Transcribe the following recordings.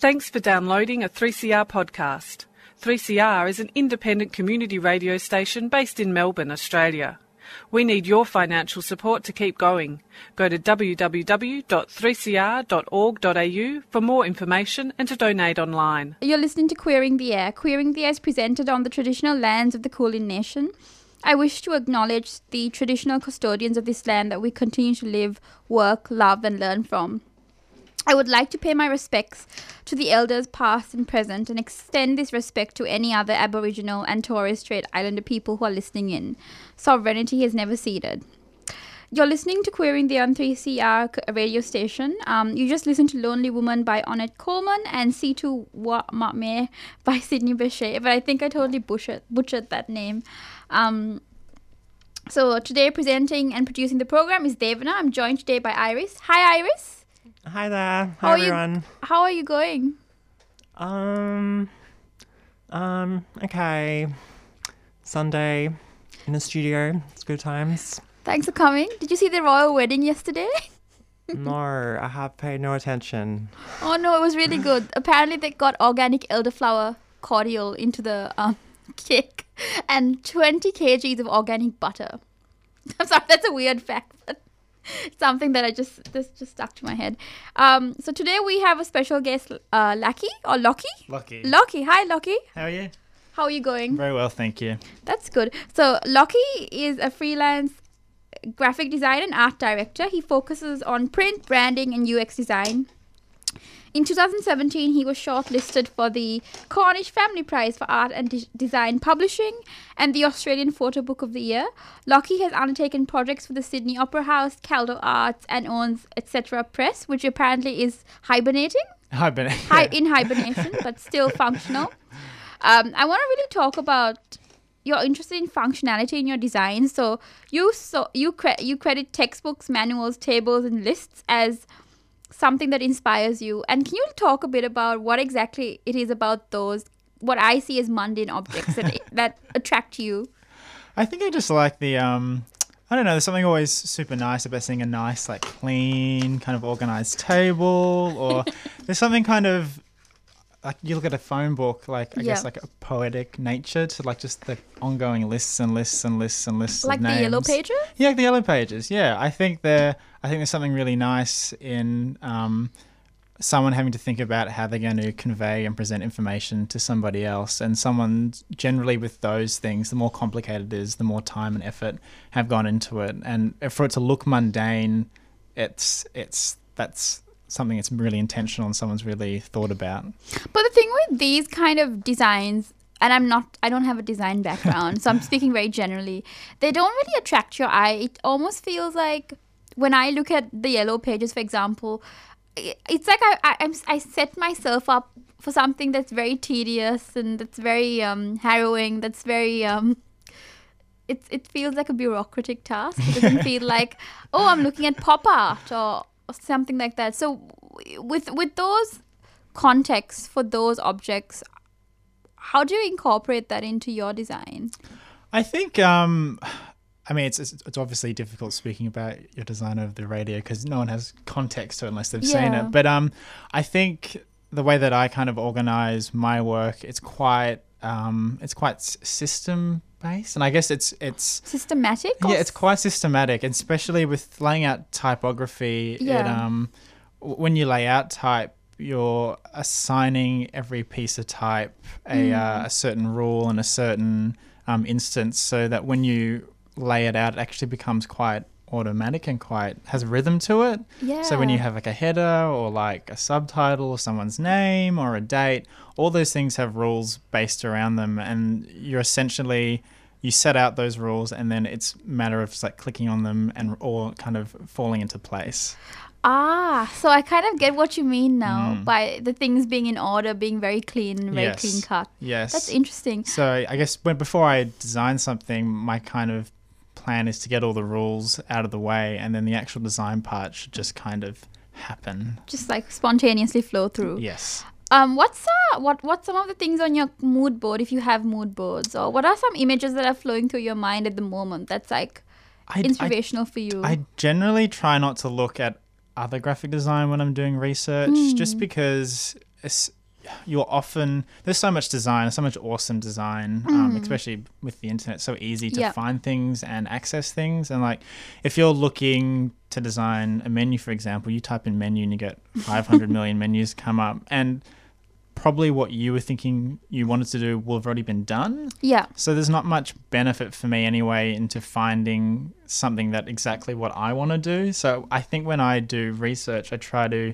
Thanks for downloading a 3CR podcast. 3CR is an independent community radio station based in Melbourne, Australia. We need your financial support to keep going. Go to www.3cr.org.au for more information and to donate online. You're listening to Queering the Air. Queering the Air is presented on the traditional lands of the Kulin Nation. I wish to acknowledge the traditional custodians of this land that we continue to live, work, love, and learn from. I would like to pay my respects to the elders past and present and extend this respect to any other Aboriginal and Torres Strait Islander people who are listening in. Sovereignty has never ceded. You're listening to Queering the on 3CR radio station. Um, you just listened to Lonely Woman by Ornette Coleman and Si Tu Vois Ma Mère by Sidney Bechet, but I think I totally butchered, butchered that name. Um, so today presenting and producing the program is Devana. I'm joined today by Iris. Hi Iris. Hi there. How Hi you- everyone. How are you going? Um um okay. Sunday in the studio. It's good times. Thanks for coming. Did you see the royal wedding yesterday? no, I have paid no attention. Oh no, it was really good. Apparently, they got organic elderflower cordial into the um, cake and 20 kgs of organic butter. I'm sorry, that's a weird fact, but something that I just this just stuck to my head. Um, so today we have a special guest, uh, Lucky or Lockie. Lucky. Lockie, hi Lockie. How are you? How are you going? Very well, thank you. That's good. So Lockie is a freelance graphic designer and art director. He focuses on print, branding, and UX design. In 2017, he was shortlisted for the Cornish Family Prize for Art and De- Design Publishing and the Australian Photo Book of the Year. Lockie has undertaken projects for the Sydney Opera House, Caldo Arts, and owns etc. Press, which apparently is hibernating Hi, Ben. hi- in hibernation, but still functional. Um, I want to really talk about you're interested in functionality in your design. So you so you cre- you credit textbooks, manuals, tables, and lists as something that inspires you. And can you talk a bit about what exactly it is about those what I see as mundane objects that that attract you? I think I just like the um I don't know, there's something always super nice about seeing a nice, like clean, kind of organized table or there's something kind of like you look at a phone book, like I guess like a poetic nature to like just the ongoing lists and lists and lists and lists Like the yellow pages? Yeah, like the yellow pages. Yeah, I think there. I think there's something really nice in um, someone having to think about how they're going to convey and present information to somebody else, and someone generally with those things, the more complicated it is, the more time and effort have gone into it, and for it to look mundane, it's it's that's something that's really intentional and someone's really thought about. But the thing with these kind of designs, and I'm not, I don't have a design background, so I'm speaking very generally. They don't really attract your eye. It almost feels like when I look at the yellow pages, for example, it's like I, I, I'm, I set myself up for something that's very tedious and that's very um, harrowing. That's very um, it, it feels like a bureaucratic task. It doesn't feel like, oh, I'm looking at pop art or, or something like that. So with with those contexts for those objects, how do you incorporate that into your design? I think, um, I mean, it's, it's it's obviously difficult speaking about your design over the radio because no one has context to it unless they've seen it. But um, I think the way that I kind of organize my work, it's quite um, it's quite system based, and I guess it's it's Systematic? yeah, it's quite systematic, and especially with laying out typography. It, Yeah. um, when you lay out type, you're assigning every piece of type a, uh, a certain rule and a certain um, instance, so that when you lay it out, it actually becomes quite automatic and quite has rhythm to it. Yeah. So when you have like a header or like a subtitle or someone's name or a date, all those things have rules based around them, and you're essentially you set out those rules, and then it's a matter of just like clicking on them and all kind of falling into place. Ah, so I kind of get what you mean now Mm. by the things being in order, being very clean, very Yes. clean cut. Yes. That's interesting. So I guess when before I design something, my kind of plan is to get all the rules out of the way, and then the actual design part should just kind of happen. Just like spontaneously flow through. Yes. Um, what's uh, what what's some of the things on your mood board if you have mood boards, or what are some images that are flowing through your mind at the moment that's like I, I, inspirational for you? I generally try not to look at other graphic design when I'm doing research, just Hmm. because you're often there's so much design, so much awesome design, um, especially with the internet. It's so easy to Yeah. find things and access things. And like, if you're looking to design a menu, for example, you type in menu and you get 500 million menus come up, and probably what you were thinking you wanted to do will have already been done. Yeah. So there's not much benefit for me anyway into finding something that exactly what I want to do. So I think when I do research, I try to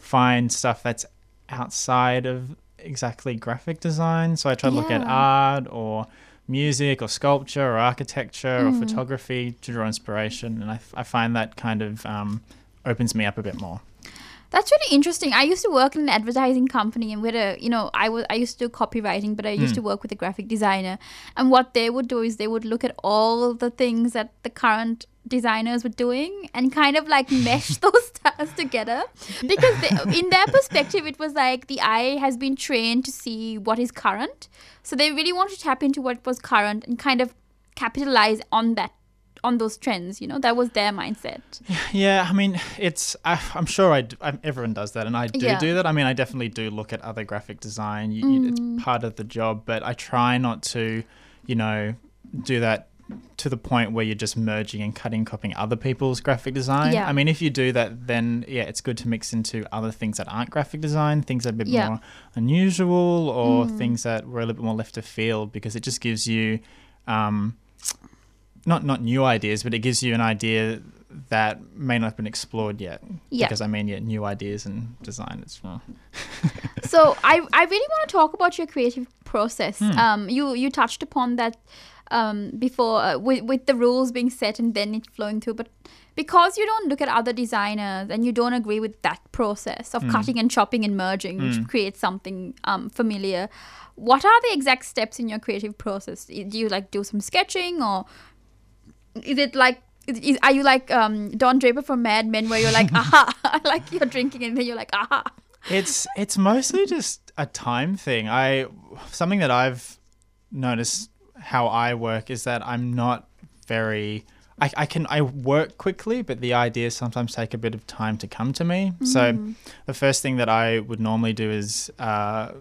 find stuff that's outside of exactly graphic design. So I try to look at art or music or sculpture or architecture or Mm. photography to draw inspiration. And I, I find that kind of um, opens me up a bit more. That's really interesting. I used to work in an advertising company, and with a, you know, I was I used to do copywriting, but I used Hmm. to work with a graphic designer. And what they would do is they would look at all the things that the current designers were doing and kind of like mesh those stars together because they, in their perspective it was like the eye has been trained to see what is current so they really want to tap into what was current and kind of capitalize on that on those trends you know that was their mindset Yeah, I mean, it's. I, I'm sure I, I- everyone does that, and I do Yeah. do that. I mean, I definitely do look at other graphic design. You, Mm. it's part of the job, but I try not to, you know, do that to the point where you're just merging and cutting, copying other people's graphic design. Yeah. I mean, if you do that, then yeah, it's good to mix into other things that aren't graphic design, things that are a bit Yeah. more unusual, or Mm. things that were a little bit more left of field, because it just gives you. Um, not not new ideas, but it gives you an idea that may not have been explored yet. Yeah. Because I mean, yeah, new ideas and design. It's so I, I really want to talk about your creative process. Hmm. Um, you you touched upon that um, before uh, with with the rules being set and then it flowing through, but because you don't look at other designers and you don't agree with that process of Hmm. cutting and chopping and merging, which Mm. creates something um, familiar. What are the exact steps in your creative process? Do you like do some sketching or is it like is, are you like um, Don Draper from Mad Men, where you're like, aha, like you're drinking and then you're like, aha. it's it's mostly just a time thing. I something that I've noticed how I work is that I'm not very. I, I can I work quickly, but the ideas sometimes take a bit of time to come to me. So the first thing that I would normally do is, uh,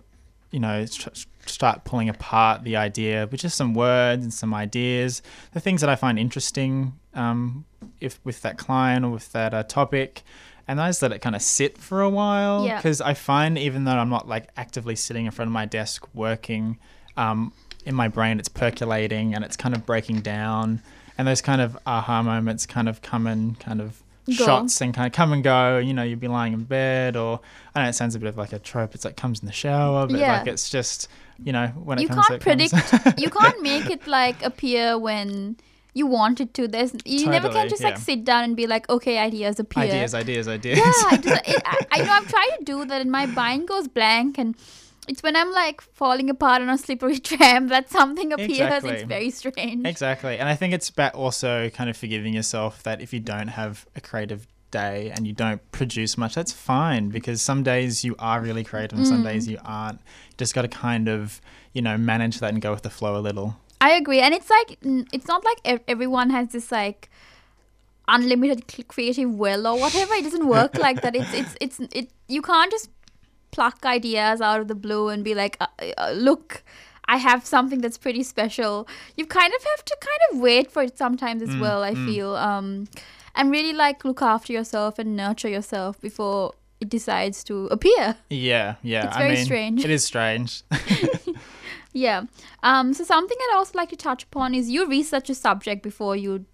you know, st- start pulling apart the idea with just some words and some ideas, the things that I find interesting, um, if with that client or with that uh, topic, and I just let it kind of sit for a while Yeah. because I find even though I'm not like actively sitting in front of my desk working, um, in my brain it's percolating and it's kind of breaking down, and those kind of aha moments kind of come and kind of Go. shots and kind of come and go. You know, you'd be lying in bed, or I know it sounds a bit of like a trope. It's like comes in the shower, but Yeah. like it's just you know when it you comes. can't it comes. predict you can't make it like appear when you want it to there's you never can Totally, just like sit down and be like okay ideas appear ideas, ideas, ideas. yeah I, just, it, I, I know i've tried to do that and my mind goes blank and it's when i'm like falling apart on a slippery tram that something appears Exactly. it's very strange Exactly. And I think it's about also kind of forgiving yourself that if you don't have a creative day and you don't produce much, that's fine because some days you are really creative and Mm. some days you aren't. You just got to kind of, you know, manage that and go with the flow a little. I agree, and it's like it's not like everyone has this like unlimited creative will or whatever. It doesn't work like that. It's it's it's it. You can't just pluck ideas out of the blue and be like, uh, uh, look. I have something that's pretty special. You kind of have to kind of wait for it sometimes as Mm, well. I mm. feel, um, and really like look after yourself and nurture yourself before it decides to appear. Yeah, yeah. It's I very mean, strange. It is strange. Yeah. Um, so something I'd also like to touch upon is you research a subject before you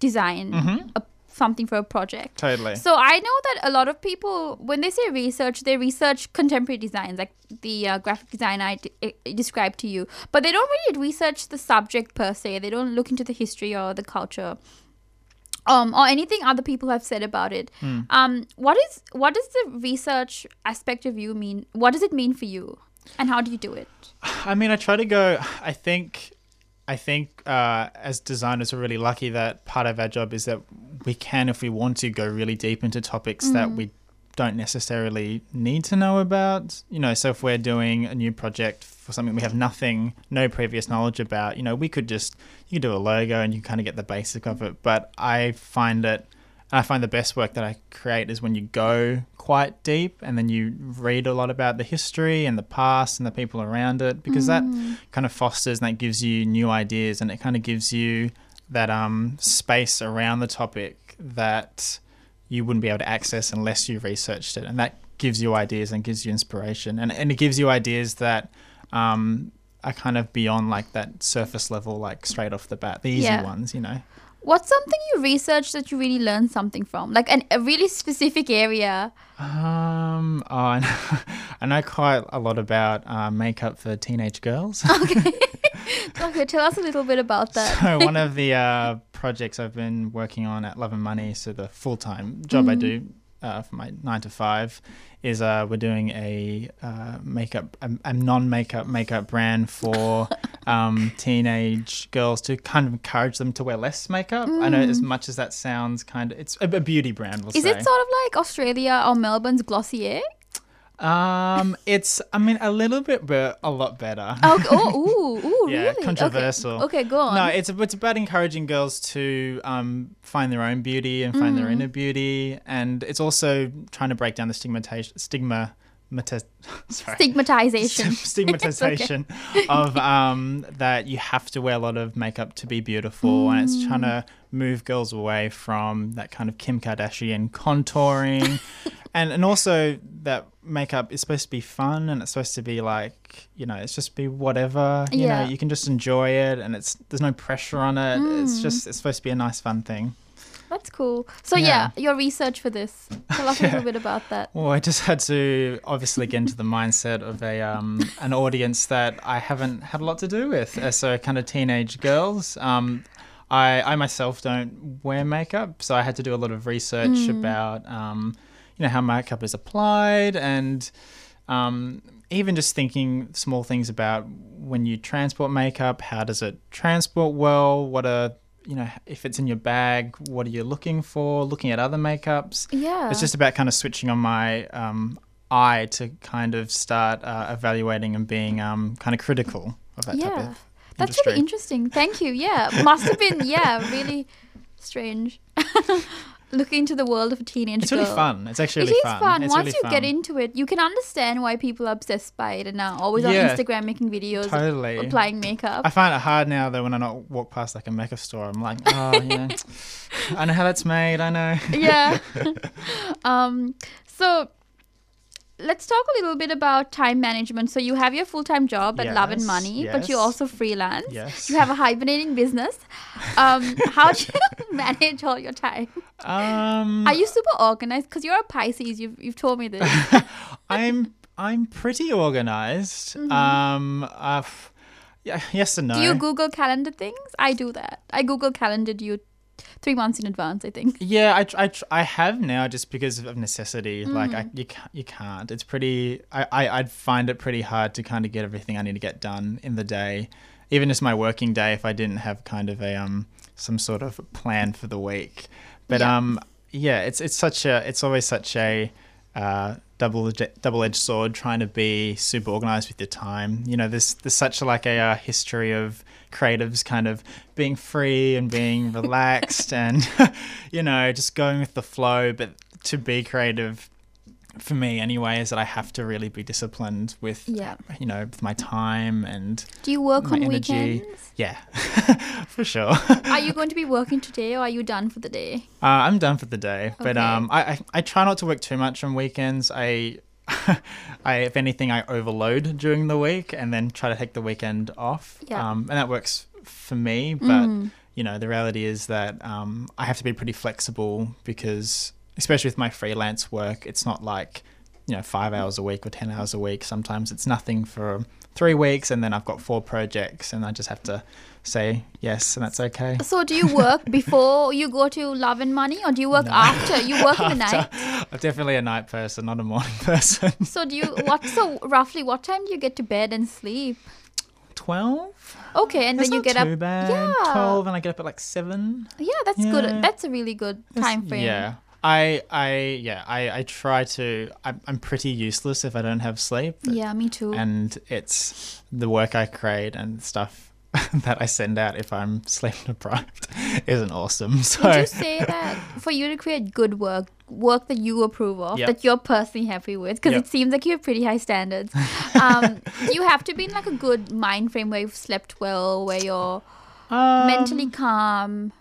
design Mhm. a, something for a project. totally. So I know that a lot of people, when they say research, they research contemporary designs, like the uh, graphic design I, d- I described to you. But they don't really research the subject per se. They don't look into the history or the culture, um, or anything other people have said about it. Hmm. Um, what is what does the research aspect of you mean? What does it mean for you, and how do you do it? I mean, I try to go. I think, I think uh, as designers, we're really lucky that part of our job is that we can, if we want to, go really deep into topics that Mm. we don't necessarily need to know about. You know, so if we're doing a new project for something we have nothing, no previous knowledge about, you know, we could just you could do a logo and you kind of get the basic of it. But I find it I find the best work that I create is when you go quite deep and then you read a lot about the history and the past and the people around it because that kind of fosters and that gives you new ideas and it kind of gives you that um, space around the topic that you wouldn't be able to access unless you researched it. And that gives you ideas and gives you inspiration. And, and it gives you ideas that um, are kind of beyond like that surface level, like straight off the bat, the easy Yeah. ones, you know. What's something you researched that you really learned something from? Like an, a really specific area. Um, oh, I know, I know quite a lot about uh, makeup for teenage girls. Okay, okay, tell us a little bit about that. so one of the uh, projects I've been working on at Love and Money, so the full time job I do uh, for my nine to five, is uh, we're doing a uh, makeup, a, a non makeup makeup brand for um, teenage girls to kind of encourage them to wear less makeup. I know as much as that sounds kind of, it's a, a beauty brand. We'll Is say. it sort of like Australia or Melbourne's Glossier? Um, it's I mean a little bit, but a lot better. Oh, okay. oh ooh, ooh, Yeah, really? Okay. controversial. Okay, go on. No, it's it's about encouraging girls to um, find their own beauty and find their Mm. inner beauty, and it's also trying to break down the stigmatization stigma. Stigmatization. stigmatization of um, that you have to wear a lot of makeup to be beautiful, and it's trying to move girls away from that kind of Kim Kardashian contouring, and and also that makeup is supposed to be fun and it's supposed to be like you know it's just be whatever you Yeah. know you can just enjoy it and it's there's no pressure on it it's just it's supposed to be a nice fun thing That's cool. So yeah. Yeah. your research for this. Tell us a little bit about that. Well, I just had to obviously get into the mindset of a um, an audience that I haven't had a lot to do with. Uh, so kind of teenage girls. Um, I I myself don't wear makeup, so I had to do a lot of research about um, you know how makeup is applied and um, even just thinking small things about when you transport makeup, how does it transport well? What are you know if it's in your bag, what are you looking for? Looking at other makeups. Yeah. It's just about kind of switching on my um, eye to kind of start uh, evaluating and being um, kind of critical of that type yeah. of That's really interesting. Thank you. Yeah. Must have been yeah, really strange. Looking into the world of a teenage It's really girl. fun. It's actually It really is fun. fun. Once really you get into it, you can understand why people are obsessed by it and are always on Instagram making videos totally. applying makeup. I find it hard now though when I not walk past like a makeup store. I'm like, oh, you know, I know how that's made. I know. yeah. um, so let's talk a little bit about time management. So you have your full time job at Love and Yes, Money, but you yes. also freelance. Yes. You have a hibernating business. Um, how do you manage all your time? Um, Are you super organized? Because you're a Pisces. You've you've told me this. I'm I'm pretty organized. Um, uh, f- yeah, yes and no. Mm-hmm. Do you Google Calendar things? I do that. I Google Calendared you three months in advance. I think. Yeah, I, I, I have now just because of necessity. Like Mm. I, you can't, you can't. It's pretty. I, I I'd find it pretty hard to kind of get everything I need to get done in the day, even just my working day. If I didn't have kind of a um some sort of plan for the week, but Yeah. um yeah, it's it's such a it's always such a uh, double double edged sword trying to be super organized with your time. You know, there's there's such like a uh, history of creatives kind of being free and being relaxed and you know just going with the flow. But to be creative, for me anyway, is that I have to really be disciplined with Yeah. you know with my time and Do you work on energy. weekends? Yeah, for sure. Are you going to be working today, or are you done for the day? Uh, I'm done for the day, but um, I, I I try not to work too much on weekends. I, I if anything, I overload during the week and then try to take the weekend off. Yeah. Um, and that works for me, but Mm. you know the reality is that um, I have to be pretty flexible because, especially with my freelance work, it's not like you know five hours a week or ten hours a week. Sometimes it's nothing for three weeks, and then I've got four projects, and I just have to say yes, and that's okay. So, do you work before you go to Love and Money, or do you work after? You work in the night. I'm definitely a night person, not a morning person. So, do you what? So, roughly, what time do you get to bed and sleep? Twelve. Okay, and That's then you not get too up. bad. Yeah. Twelve, and I get up at like seven. Yeah, that's Yeah. good. That's a really good time frame. Yeah. I, I, yeah, I, I try to. I'm, I'm pretty useless if I don't have sleep. Yeah, me too. And it's the work I create and stuff. that I send out if I'm sleep deprived isn't awesome. So Would you say that for you to create good work, work that you approve of, Yep. that you're personally happy with, because Yep. it seems like you have pretty high standards, um, you have to be in like a good mind frame where you've slept well, where you're um, mentally calm.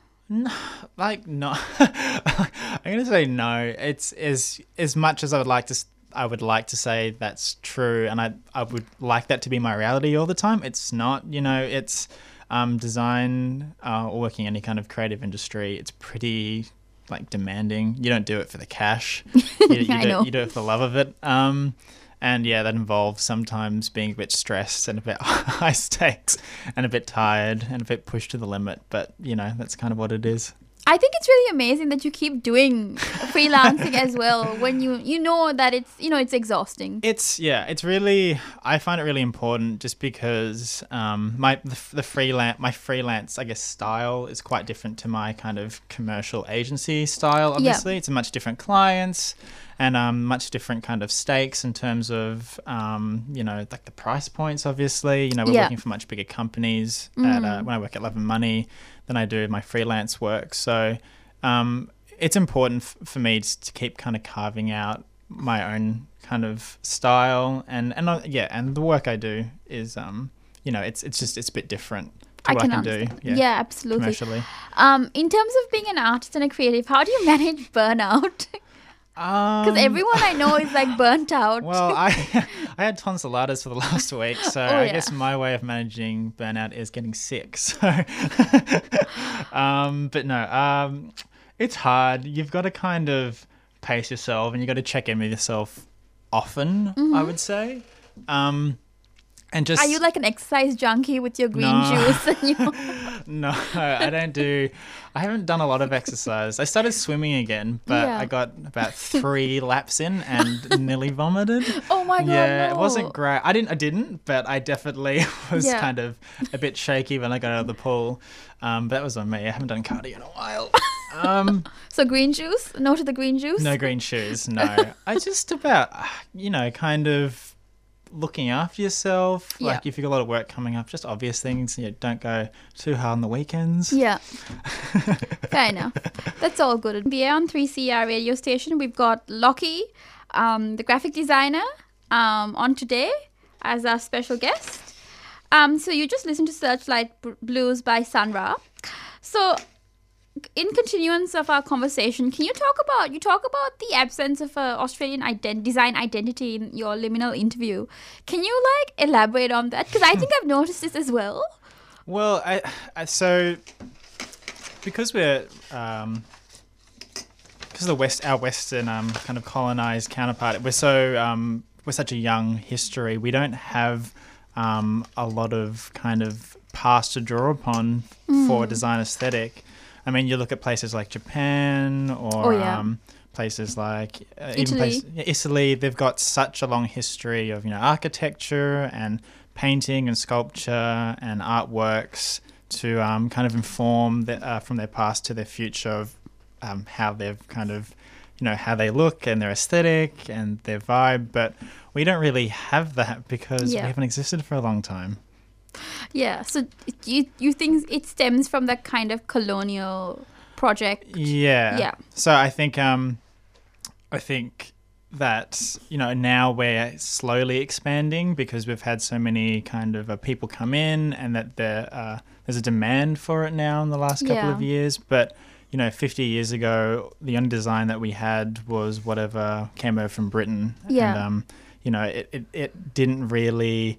Like no. I'm gonna say no. It's as as much as i would like to i would like to say that's true and i i would like that to be my reality all the time it's not you know it's um design uh, or working any kind of creative industry it's pretty like demanding. You don't do it for the cash. You, you, do, know. you do it for the love of it. Um and yeah, that involves sometimes being a bit stressed and a bit high stakes and a bit tired and a bit pushed to the limit. But, you know, that's kind of what it is. I think it's really amazing that you keep doing freelancing as well when you you know that it's you know it's exhausting. It's yeah, it's really I find it really important just because um, my the, the freelance my freelance I guess style is quite different to my kind of commercial agency style. Obviously, it's a much different clients and um, much different kind of stakes in terms of um, you know like the price points. Obviously, you know we're Yeah. working for much bigger companies at, uh, when I work at Love and Money than I do my freelance work. So um, it's important f- for me to, to keep kind of carving out my own kind of style and and uh, yeah and the work I do is um you know it's it's just it's a bit different to I what can I can do Yeah, absolutely. commercially Um, in terms of being an artist and a creative, how do you manage burnout? Because um, everyone I know is like burnt out. well I I had tonsillitis for the last week so Oh, I yeah. guess my way of managing burnout is getting sick so um but no um it's hard you've got to kind of pace yourself and you've got to check in with yourself often I would say um and just. Are you like an exercise junkie with your green No. juice and your No, I don't do. I haven't done a lot of exercise. I started swimming again, but Yeah. I got about three laps in and nearly vomited. Oh my god! yeah, no. it wasn't great. I didn't. I didn't, but I definitely was Yeah. kind of a bit shaky when I got out of the pool. Um, that was on me. I haven't done cardio in a while. Um, So green juice? No to the green juice? no green shoes. No, I just about you know kind of looking after yourself. Like if you've got a lot of work coming up, just obvious things. You know, don't go too hard on the weekends. Yeah. Fair enough. That's all good. We are on 3CR radio station. We've got Lockie, um, the graphic designer, um, on today as our special guest. Um, so you just listened to Searchlight Blues by Sun Ra. So in continuance of our conversation, can you talk about you talk about the absence of a Australian ident- design identity in your liminal interview? Can you like elaborate on that? Because I think I've noticed this as well. Well, I, I so because we're um, because of the west our western um, kind of colonized counterpart, we're so um, we're such a young history. We don't have um, a lot of kind of past to draw upon Mm. for design aesthetic. I mean, you look at places like Japan or Oh, yeah. um, places like uh, Italy. even place, yeah, Italy. They've got such a long history of you know architecture and painting and sculpture and artworks to um, kind of inform the, uh, from their past to their future of um, how they've kind of you know how they look and their aesthetic and their vibe. But we don't really have that because Yeah. we haven't existed for a long time. Yeah, so you you think it stems from that kind of colonial project? Yeah. Yeah. So I think um I think that you know now we're slowly expanding because we've had so many kind of uh, people come in and that there uh, there's a demand for it now in the last couple Yeah. of years but you know 50 years ago the only design that we had was whatever came over from Britain Yeah. and um you know it, it, it didn't really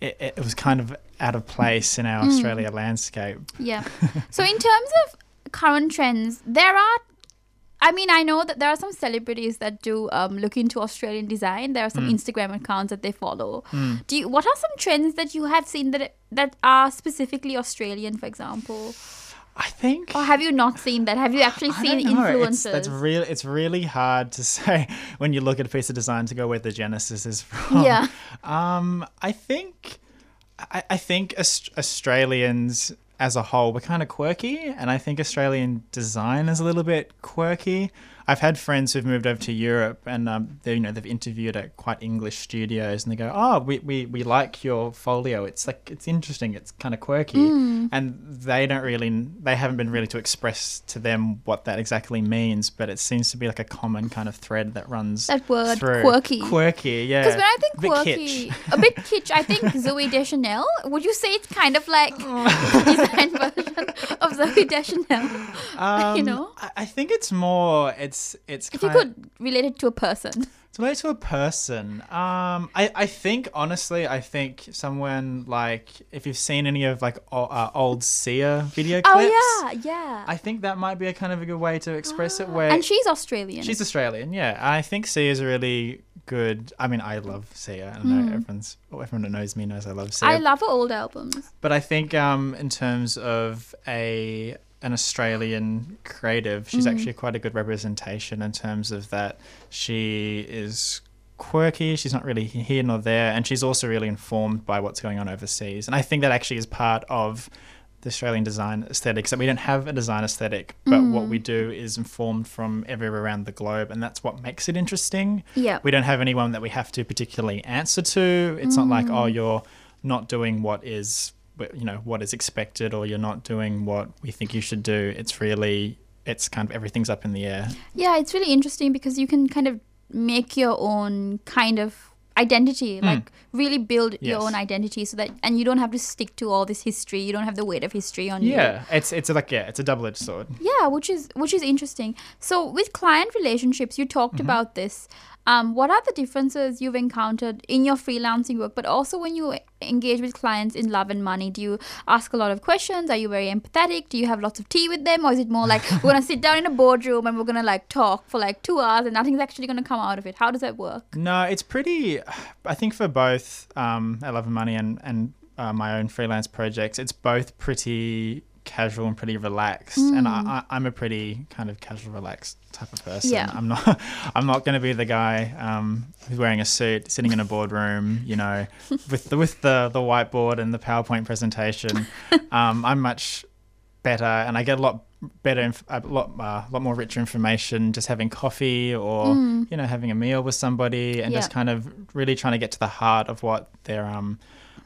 it, it was kind of out of place in our Mm. Australia landscape Yeah. so in terms of current trends, there are. I mean, I know that there are some celebrities that do um, look into Australian design. There are some Instagram accounts that they follow. Do you? What are some trends that you have seen that that are specifically Australian, for example? I think Or have you not seen that? Have you actually I seen don't know. It's, influences? that's really it's really hard to say when you look at a piece of design to go where the genesis is from. Yeah. Um, I think I, I think Aus- Australians as a whole we're kind of quirky, and I think Australian design is a little bit quirky. I've had friends who've moved over to Europe and um, they you know they've interviewed at quite English studios and they go, oh, we, we, we like your folio. It's like it's interesting. It's kind of quirky, Mm. and they don't really they haven't been really to express to them what that exactly means. But it seems to be like a common kind of thread that runs That word, through. quirky. Quirky, yeah. Because when I think Bit quirky, kitsch. a bit kitsch, I think Zooey Deschanel. Would you say it's kind of like design version of Zooey Deschanel? Um, you know? I, I think it's more. It's it's If you could relate it to a person. to relate to a person. Um, I I think honestly, I think someone like if you've seen any of like o- uh, old Sia video clips. Oh yeah, yeah. I think that might be a kind of a good way to express it. Where and she's Australian. she's Australian, yeah. I think Sia is a really good. I mean, I love Sia. I know everyone's everyone that knows me knows I love Sia. I love her old albums. But I think um, in terms of a an Australian creative, she's mm. actually quite a good representation in terms of that she is quirky, she's not really here nor there, and she's also really informed by what's going on overseas. And I think that actually is part of the Australian design aesthetic. So we don't have a design aesthetic, but what we mm. do is informed from everywhere around the globe, and that's what makes it interesting. Yeah. We don't have anyone that we have to particularly answer to. It's not like, mm. oh, you're not doing what is, you know, what is expected, or you're not doing what we think you should do. It's really, it's kind of everything's up in the air. Yeah, it's really interesting because you can kind of make your own kind of identity, like really build your Hmm. Own identity so that and you don't have to stick to all this history. You don't have the weight of history on you. Yeah, it's it's like yeah, it's a double edged sword. Yeah, which is which is interesting. So with client relationships, you talked Mm-hmm. about this. Um, what are the differences you've encountered in your freelancing work, but also when you engage with clients in love and money? Do you ask a lot of questions? Are you very empathetic? Do you have lots of tea with them, or is it more like we're gonna sit down in a boardroom and we're gonna like talk for like two hours and nothing's actually gonna come out of it? How does that work? No, it's pretty. I think for both um, I Love and Money and and uh, my own freelance projects, it's both pretty casual and pretty relaxed. And I, I, I'm a pretty kind of casual, relaxed type of person. Yeah. I'm not. I'm not going to be the guy um, who's wearing a suit, sitting in a boardroom, you know, with the with the the whiteboard and the PowerPoint presentation. um, I'm much better, and I get a lot better, inf- a lot, uh, lot more richer information just having coffee or you know having a meal with somebody and just kind of really trying to get to the heart of what their um,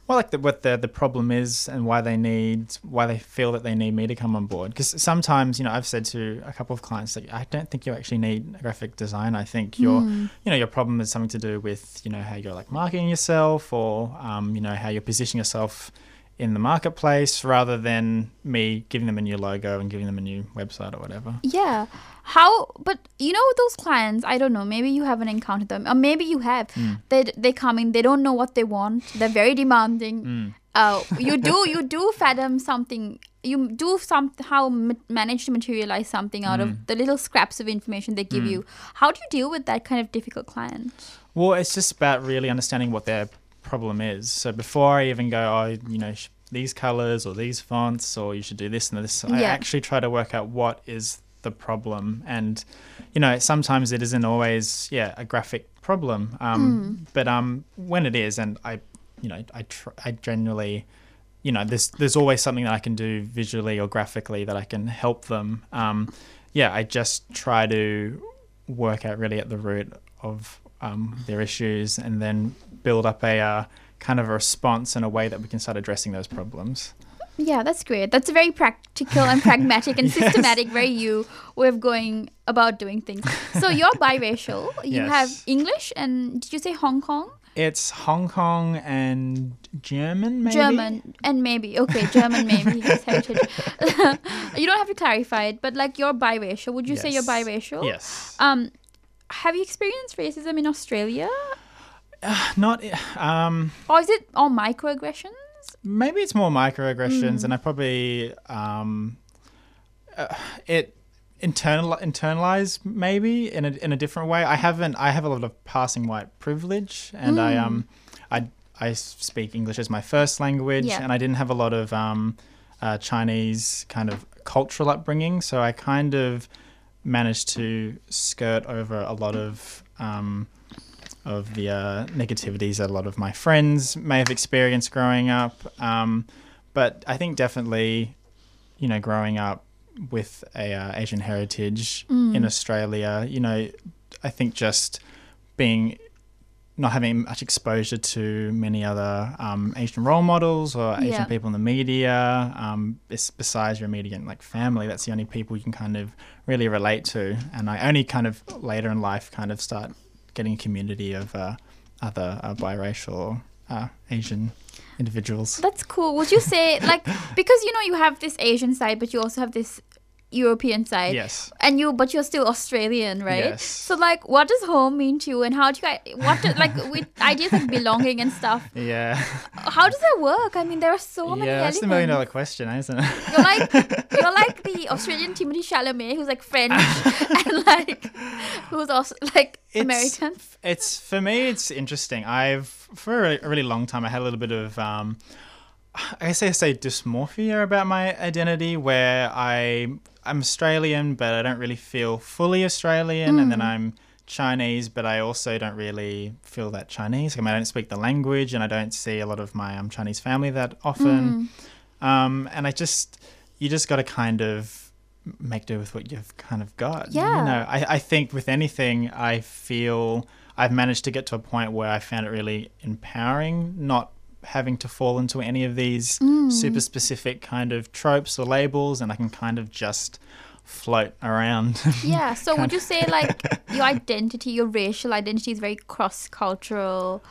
well, like the, what the the problem is and why they need, why they feel that they need me to come on board. Because sometimes, you know, I've said to a couple of clients that I don't think you actually need a graphic design. I think your, you know, your problem is something to do with, you know, how you're like marketing yourself or, um, you know, how you're positioning yourself in the marketplace rather than me giving them a new logo and giving them a new website or whatever. Yeah. How? But you know those clients. I don't know. Maybe you haven't encountered them, or maybe you have. Hmm. They they come in. They don't know what they want. They're very demanding. Hmm. Uh, you do you do fathom something. You do somehow ma- manage to materialize something out of hmm. the little scraps of information they give you. How do you deal with that kind of difficult client? Well, it's just about really understanding what their problem is. So before I even go, oh, you know, these colors or these fonts, or you should do this and this, I actually try to work out what is the problem. And, you know, sometimes it isn't always, yeah, a graphic problem. Um, But um, when it is, and I, you know, I, tr- I generally, you know, there's there's always something that I can do visually or graphically that I can help them. Um, yeah, I just try to work out really at the root of um, their issues and then build up a uh, kind of a response in a way that we can start addressing those problems. Yeah, that's great. That's a very practical and pragmatic and systematic, very you way of going about doing things. So you're biracial. You Yes. have English and did you say Hong Kong? It's Hong Kong and German, maybe? German and maybe okay, German maybe his heritage. you don't have to clarify it, but like you're biracial. Would you say you're biracial? Yes. Um, have you experienced racism in Australia, Not, um, or is it all microaggressions? maybe it's more microaggressions, and I probably, um, uh, it internal internalize maybe in a in a different way. I haven't. I have a lot of passing white privilege, and I um, I I speak English as my first language, Yeah. and I didn't have a lot of um, uh, Chinese kind of cultural upbringing, so I kind of managed to skirt over a lot of um, of the uh, negativities that a lot of my friends may have experienced growing up. Um, but I think definitely, you know, growing up with a uh, Asian heritage Mm. in Australia, you know, I think just being not having much exposure to many other um, Asian role models or Asian Yeah. people in the media, um, besides your immediate like family, that's the only people you can kind of really relate to. And I only kind of later in life kind of start getting a community of uh, other uh, biracial uh, Asian individuals. That's cool. Would you say like because you know you have this Asian side, but you also have this European side, Yes. and you but you're still Australian, right? Yes. So like, what does home mean to you, and how do you guys what do, like with ideas like belonging and stuff? Yeah. How does that work? I mean, there are so many yeah, that's elements. the million dollar question, isn't it? You're like you're like the Australian Timothy Chalamet, who's like French and like who's also like It's- American. It's for me. It's interesting. I've for a, a really long time. I had a little bit of um, I guess I say dysmorphia about my identity, where I I'm Australian, but I don't really feel fully Australian, and then I'm Chinese, but I also don't really feel that Chinese. I mean, I don't speak the language, and I don't see a lot of my um, Chinese family that often. Um, and I just you just got to kind of make do with what you've kind of got. Yeah. You know, I, I think with anything, I feel I've managed to get to a point where I found it really empowering, not having to fall into any of these mm. super specific kind of tropes or labels, and I can kind of just float around. Yeah. So would you say like your identity, your racial identity is very cross cultural?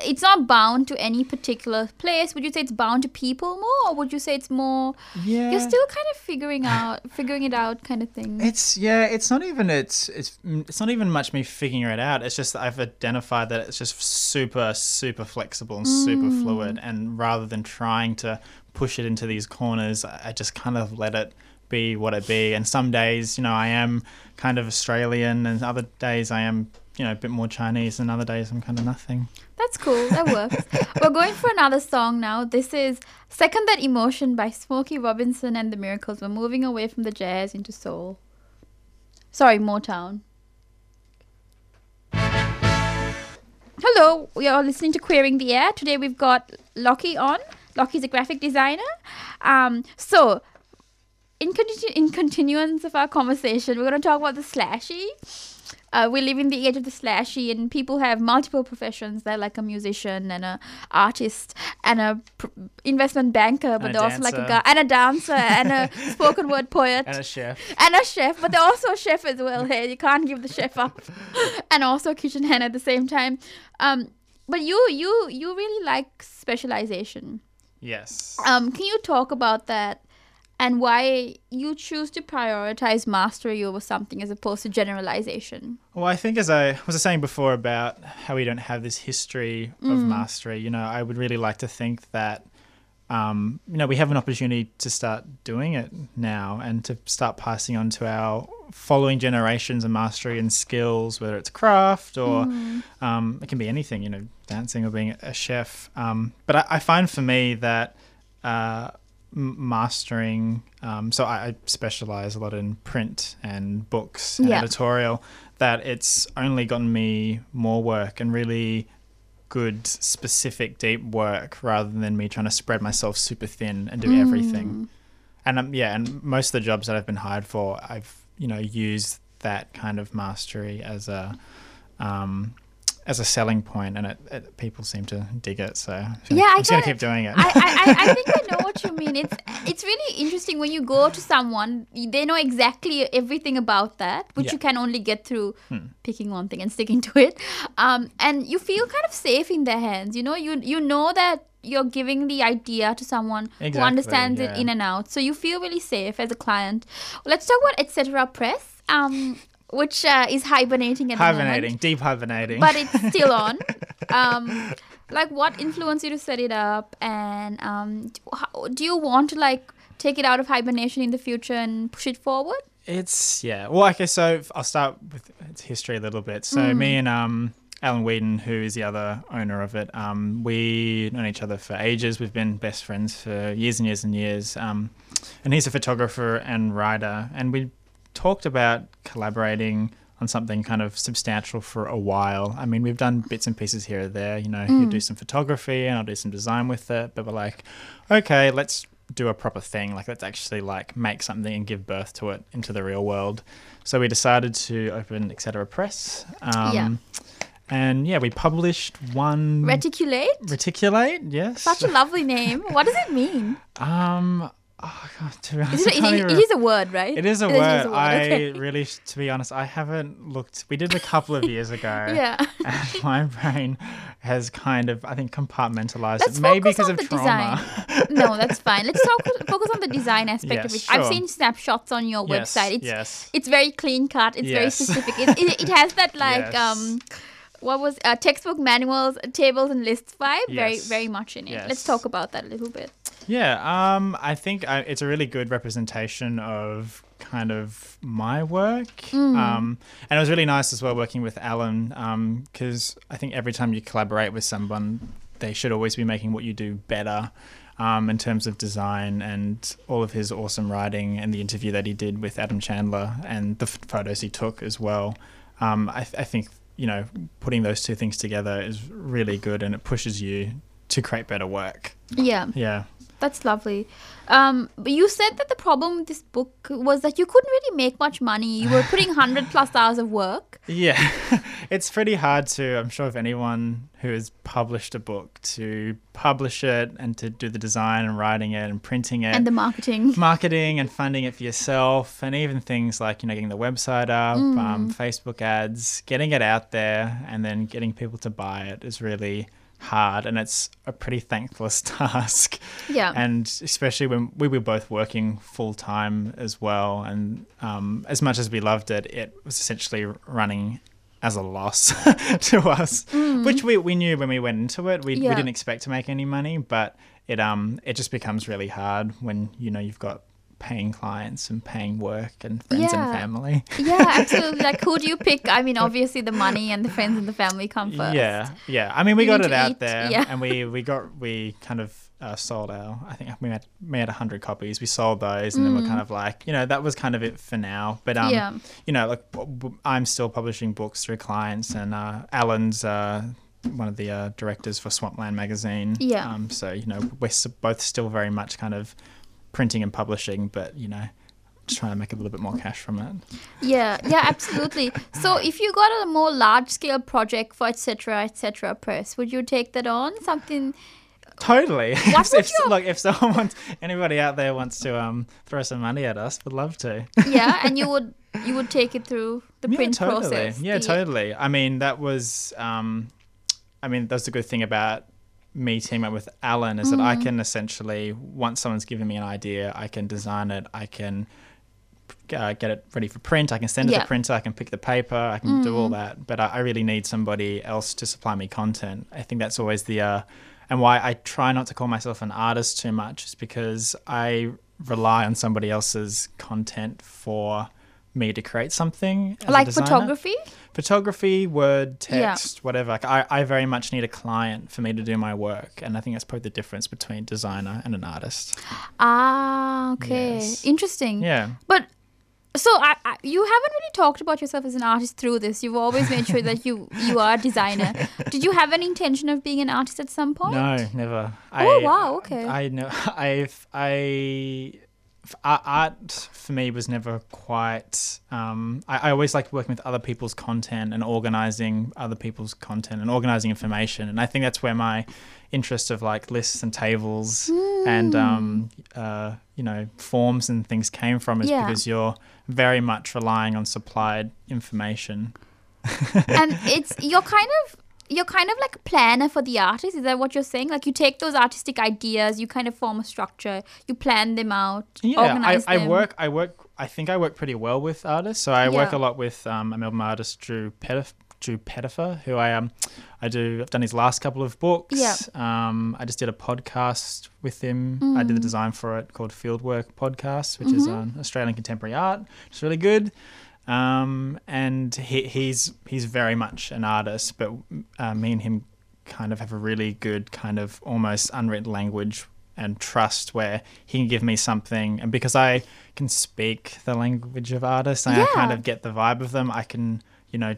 It's not bound to any particular place. Would you say it's bound to people more, or would you say it's more? yeah. You're still kind of figuring out, figuring it out, kind of thing. It's yeah, it's not even it's it's mm, it's not even much me figuring it out. It's just that I've identified that it's just super super flexible and super fluid, and rather than trying to push it into these corners, I just kind of let it be what it be. And some days, you know, I am kind of Australian, and other days I am you know a bit more Chinese, and other days I'm kind of nothing. That's cool. That works. We're going for another song now. This is Second That Emotion by Smokey Robinson and the Miracles. We're moving away from the jazz into soul. Sorry, Motown. Hello, we are listening to Queering the Air. Today we've got Lockie on. Lockie's a graphic designer. Um, so, in, continu- in continuance of our conversation, we're going to talk about the slashy. Uh, we live in the age of the slashy, and people have multiple professions. They're like a musician and a artist and a pr- investment banker, but And they're also like a guy and a dancer and a spoken word poet And a chef. and a chef, but they're also a chef as well. Hey, you can't give the chef up, and also a kitchen hand at the same time. Um, but you, you, you really like specialization. Yes. Um, can you talk about that and why you choose to prioritize mastery over something as opposed to generalization? Well, I think as I was saying before about how we don't have this history of Mm. mastery, you know, I would really like to think that, um, you know, we have an opportunity to start doing it now and to start passing on to our following generations of mastery and skills, whether it's craft or Mm. um, it can be anything, you know, dancing or being a chef. Um, but I, I find for me that uh, mastering, um, so I, I specialize a lot in print and books and Yeah. editorial, that it's only gotten me more work and really good, specific, deep work rather than me trying to spread myself super thin and do Mm. everything. And um, yeah, and most of the jobs that I've been hired for, I've you know used that kind of mastery as a um, as a selling point, and it, it people seem to dig it. So I'm Yeah, I I'm just gonna keep doing it. I, I, I- I think I know what you mean. It's it's really interesting when you go to someone, they know exactly everything about that, which Yeah. you can only get through Hmm. picking one thing and sticking to it. Um, and you feel kind of safe in their hands. You know, you you know that you're giving the idea to someone who Exactly, understands it in and out. So you feel really safe as a client. Let's talk about etc. Press, um, which uh, is hibernating at the moment hibernating, deep hibernating. but it's still on. Um, like, what influenced you to set it up, and um, do you want to like take it out of hibernation in the future and push it forward? It's yeah. Well, okay. So I'll start with its history a little bit. So Mm. me and um, Alan Whedon, who is the other owner of it, um, we known each other for ages. We've been best friends for years and years and years. Um, and he's a photographer and writer, and we talked about collaborating on something kind of substantial for a while. I mean, we've done bits and pieces here or there. You know, you do some photography, and I'll do some design with it. But we're like, okay, let's do a proper thing. Like let's actually like make something and give birth to it into the real world. So we decided to open Etc. Press. Um, Yeah. And yeah, we published one Reticulate? Reticulate. Yes. Such a lovely name. What does it mean? um. Oh God, to be honest, Is it, it, it is a word, right? It is a It word. I okay. really, to be honest, I haven't looked. We did a couple of years ago. Yeah. And my brain has kind of, I think, compartmentalized Let's it. Maybe because of the trauma. design. no, that's fine. Let's talk focus on the design aspect of Yes, it. I've seen snapshots on your Yes, website. It's yes. it's very clean cut. It's very specific. It, it, it has that like Yes. um what was uh, textbook manuals, tables and lists vibe very Yes. very much in it. Let's talk about that a little bit. Yeah, um, I think I, it's a really good representation of kind of my work. Mm. Um, and it was really nice as well working with Alan because I think every time you collaborate with someone, they should always be making what you do better. Um, in terms of design and all of his awesome writing and the interview that he did with Adam Chandler and the photos he took as well. Um, I, th- I think you know putting those two things together is really good and it pushes you to create better work. Yeah. Yeah. That's lovely. Um, but you said that the problem with this book was that you couldn't really make much money. You were putting 100 plus hours of work. Yeah, it's pretty hard to. I'm sure if anyone who has published a book to publish it and to do the design and writing it and printing it And the marketing. marketing and funding it for yourself, and even things like you know getting the website up, Mm. um, Facebook ads, getting it out there, and then getting people to buy it is really hard, and it's a pretty thankless task. Yeah. and especially when we were both working full time as well, and um, as much as we loved it, it was essentially running as a loss to us, which we, we knew when we went into it. We, Mm. Yeah. we didn't expect to make any money, but it um it just becomes really hard when you know you've got paying clients and paying work and friends Yeah. and family. yeah, absolutely. Like, who do you pick? I mean, obviously, the money and the friends and the family come first. Yeah, yeah. I mean, we You got it out eat, there, yeah. and we we got we kind of uh, sold our. I think we had made a hundred copies. We sold those, and then we're kind of like, you know, that was kind of it for now. But um, Mm. Yeah. you know, like I'm still publishing books through clients, and uh, Alan's. Uh, one of the uh, directors for Swampland magazine. Yeah. Um, so you know we're s- both still very much kind of printing and publishing, but you know, just trying to make a little bit more cash from it. Yeah, yeah, absolutely. So, if you got a more large scale project for etc. etc. press, would you take that on? Something. Totally. What if, would if, look, if someone wants, anybody out there wants to um throw some money at us, would love to. Yeah, and you would you would take it through the print yeah, totally. process. Yeah, the- totally. I mean, that was um, I mean, that's the good thing about me teaming up with Alan is that I Mm. can essentially once someone's given me an idea, I can design it. I can uh, get it ready for print. I can send it. Mm. to printer. I can pick the paper. I can do all that. But I, I really need somebody else to supply me content. I think that's always the uh, and why I try not to call myself an artist too much is because I rely on somebody else's content for me to create something. Like photography? photography, word, Yeah. text, whatever. Like I, I very much need a client for me to do my work, and I think that's probably the difference between designer and an artist. Ah, okay. Yes. Interesting. Yeah. But so I, I, you haven't really talked about yourself as an artist through this. You've always made sure that you you are a designer. Did you have any intention of being an artist at some point? No, never. Oh, I, wow, okay. I know. I've I. Art for me was never quite. Um, I, I always liked working with other people's content and organizing other people's content and organizing information, and I think that's where my interest of like lists and tables and um, uh, you know forms and things came from is Yeah. because you're very much relying on supplied information. and it's you're kind of you're kind of like a planner for the artist. Is that what you're saying? Like you take those artistic ideas, you kind of form a structure, you plan them out, Yeah, I, organize I them. work. I work. I think I work pretty well with artists. So I work a lot with um, a Melbourne artist, Drew Pettif- Drew Pettifer, who I um, I do. I've done his last couple of books. Yeah. Um, I just did a podcast with him. I Mm. did the design for it called Fieldwork Podcast, which is Mm-hmm. um, Australian contemporary art. It's really good. Um, and he, he's he's very much an artist, but uh, me and him kind of have a really good kind of almost unwritten language and trust where he can give me something. And because I can speak the language of artists and I kind of get the vibe of them I can you know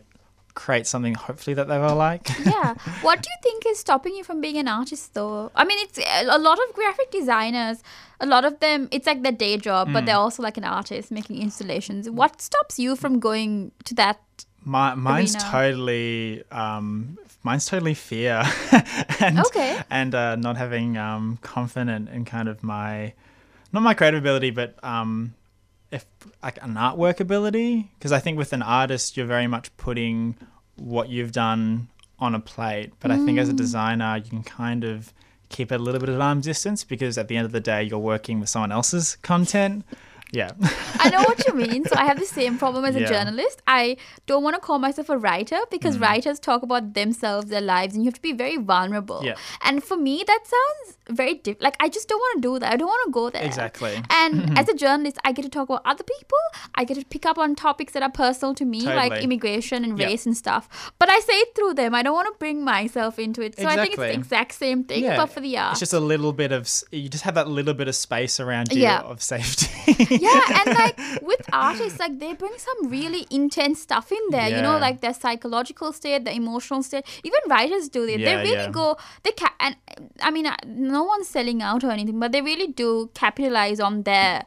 create something hopefully that they will like. yeah. What do you think is stopping you from being an artist, though? I mean, it's a lot of graphic designers. A lot of them, it's like their day job, but Mm. they're also like an artist making installations. What stops you from going to that? My, mine's Arena. totally um, mine's totally fear and Okay. and uh, not having um, confident in kind of my not my creative ability but um, if like an artwork ability because I think with an artist you're very much putting what you've done on a plate but I think as a Mm. designer you can kind of keep it a little bit at arm's distance because at the end of the day you're working with someone else's content yeah I know what you mean. So I have the same problem as a journalist. I don't want to call myself a writer because Mm. writers talk about themselves, their lives, and you have to be very vulnerable. Yeah. And for me, that sounds very diff- like I just don't want to do that. I don't want to go there. exactly And as a journalist, I get to talk about other people. I get to pick up on topics that are personal to me, like immigration and Yeah. race and stuff. But I say it through them. I don't want to bring myself into it. So I think it's the exact same thing, but for the art. It's just a little bit of you just have that little bit of space around you Yeah. of safety. yeah, and like with artists, like they bring some really intense stuff in there. You know, like their psychological state, their emotional state. Even writers do it. they really yeah. go. They ca- and I mean, uh, no one's selling out or anything, but they really do capitalize on their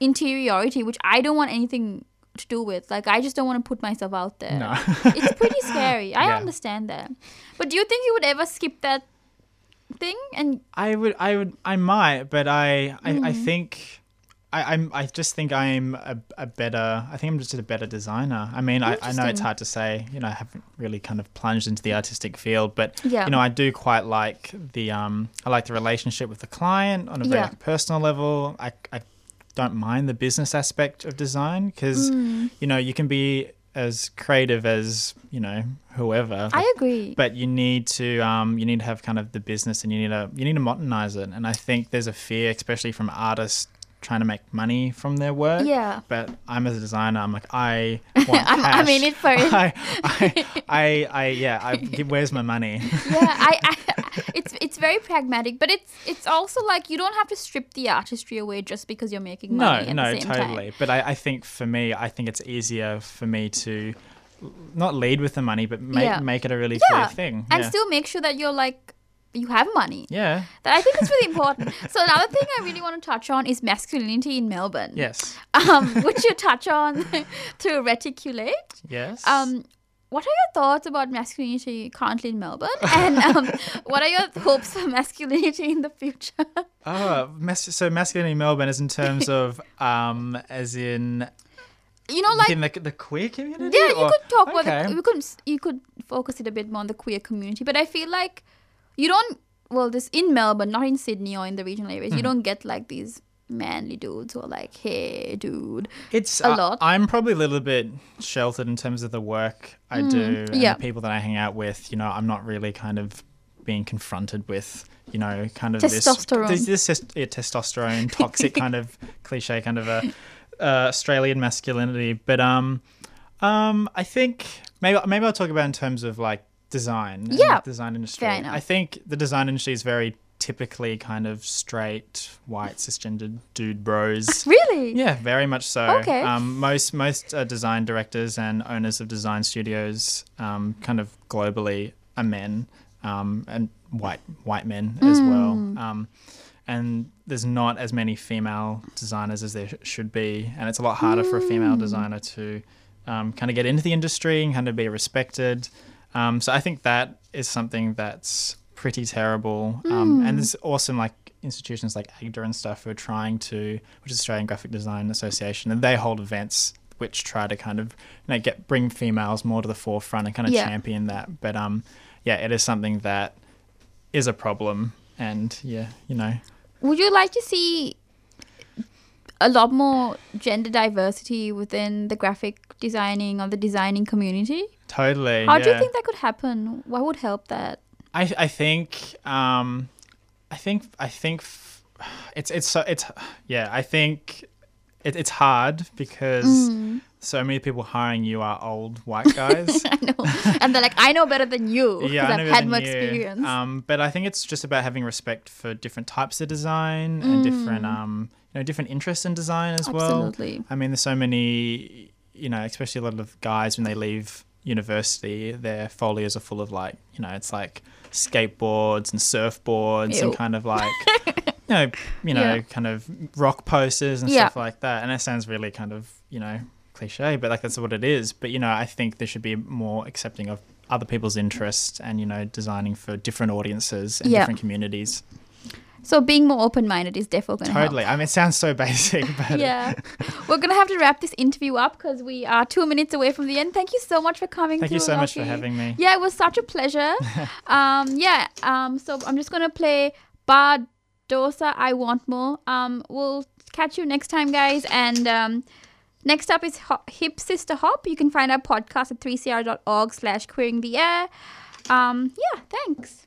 interiority, which I don't want anything to do with. Like, I just don't want to put myself out there. no. It's pretty scary. I Yeah. understand that. But do you think you would ever skip that thing? And I would I would I might, but I I, I Mm. think I, I'm I just think I'm a, a better I think I'm just a better designer. I mean I, I know it's hard to say, you know, I haven't really kind of plunged into the artistic field, but Yeah. you know, I do quite like the um I like the relationship with the client on a very Yeah. personal level. I I don't mind the business aspect of design because Mm. you know, you can be as creative as, you know, whoever. I agree. but you need to um, you need to have kind of the business and you need to you need to modernize it and i think there's a fear especially from artists trying to make money from their work Yeah. but i'm as a designer i'm like i want I'm- cash. I'm in it for it. I, I, I, I yeah I, where's my money yeah, I, I it's it's very pragmatic, but it's it's also like you don't have to strip the artistry away just because you're making no money. at no the same totally Time. but I, I think for me i think it's easier for me to not lead with the money but make, Yeah. make it a really Yeah, clear thing and yeah. still make sure that you're like you have money. yeah That I think is really important. so another thing I really want to touch on is masculinity in Melbourne. yes Um, which you touch on to reticulate. yes Um, what are your thoughts about masculinity currently in Melbourne, and um, what are your hopes for masculinity in the future? Oh, mas- so masculinity in Melbourne is in terms of, um, as in you know, like within the, the queer community. Yeah, you or- could talk about okay. the, you could you could focus it a bit more on the queer community, but I feel like you don't well this in Melbourne, not in Sydney or in the regional areas, Hmm. you don't get like these manly dudes who are like, "Hey, dude." It's a uh, lot. I'm probably a little bit sheltered in terms of the work I do and Mm, yeah. the people that I hang out with. You know, I'm not really kind of being confronted with, you know, kind of Testosterone. this this, this yeah, testosterone, toxic kind of cliche kind of a uh, Australian masculinity. But um, um, I think maybe maybe I'll talk about in terms of like design. Yeah. the design industry. Fair enough. I think the design industry is very typically kind of straight, white, cisgendered dude bros. Really? Yeah, very much so. Okay. Um, most most uh, design directors and owners of design studios, um, kind of globally, are men um, and white white men as well. Um, and there's not as many female designers as there sh- should be, and it's a lot harder for a female designer to um, kind of get into the industry and kind of be respected. Um, so I think that is something that's pretty terrible. Um, and there's awesome like institutions like AGDA and stuff who are trying to, which is Australian Graphic Design Association, and they hold events which try to kind of you know, get bring females more to the forefront and kind of Yeah. champion that. But um, yeah, it is something that is a problem, and yeah, you know, Would you like to see a lot more gender diversity within the graphic designing or the designing community? Totally. How do you think that could happen? What would help that? I I think um, I think I think f- it's it's so it's yeah I think it, it's hard because Mm. so many people hiring you are old white guys. I know. and they're like, I know better than you because yeah, I've had more you. experience. Um, but I think it's just about having respect for different types of design and different um, you know different interests in design as well. Mm. Absolutely. I mean, there's so many, you know, especially a lot of guys when they leave university, their folios are full of like, you know, it's like skateboards and surfboards Ew. and kind of like, you know, you know, Yeah. kind of rock posters and Yeah. stuff like that. And that sounds really kind of, you know, cliche, but like that's what it is. But you know, I think there should be more accepting of other people's interests and you know, designing for different audiences and Yeah. different communities. So being more open minded is definitely going to Totally. I mean, it sounds so basic, but yeah. We're going to have to wrap this interview up because we are two minutes away from the end. Thank you so much for coming. thank you so much for having me. Yeah, it was such a pleasure. um, yeah. Um, so I'm just going to play Bardosa, I Want More. Um, we'll catch you next time, guys. And um, next up is Hip Sister Hop. You can find our podcast at 3cr.org slash queering the air. Um, yeah, thanks.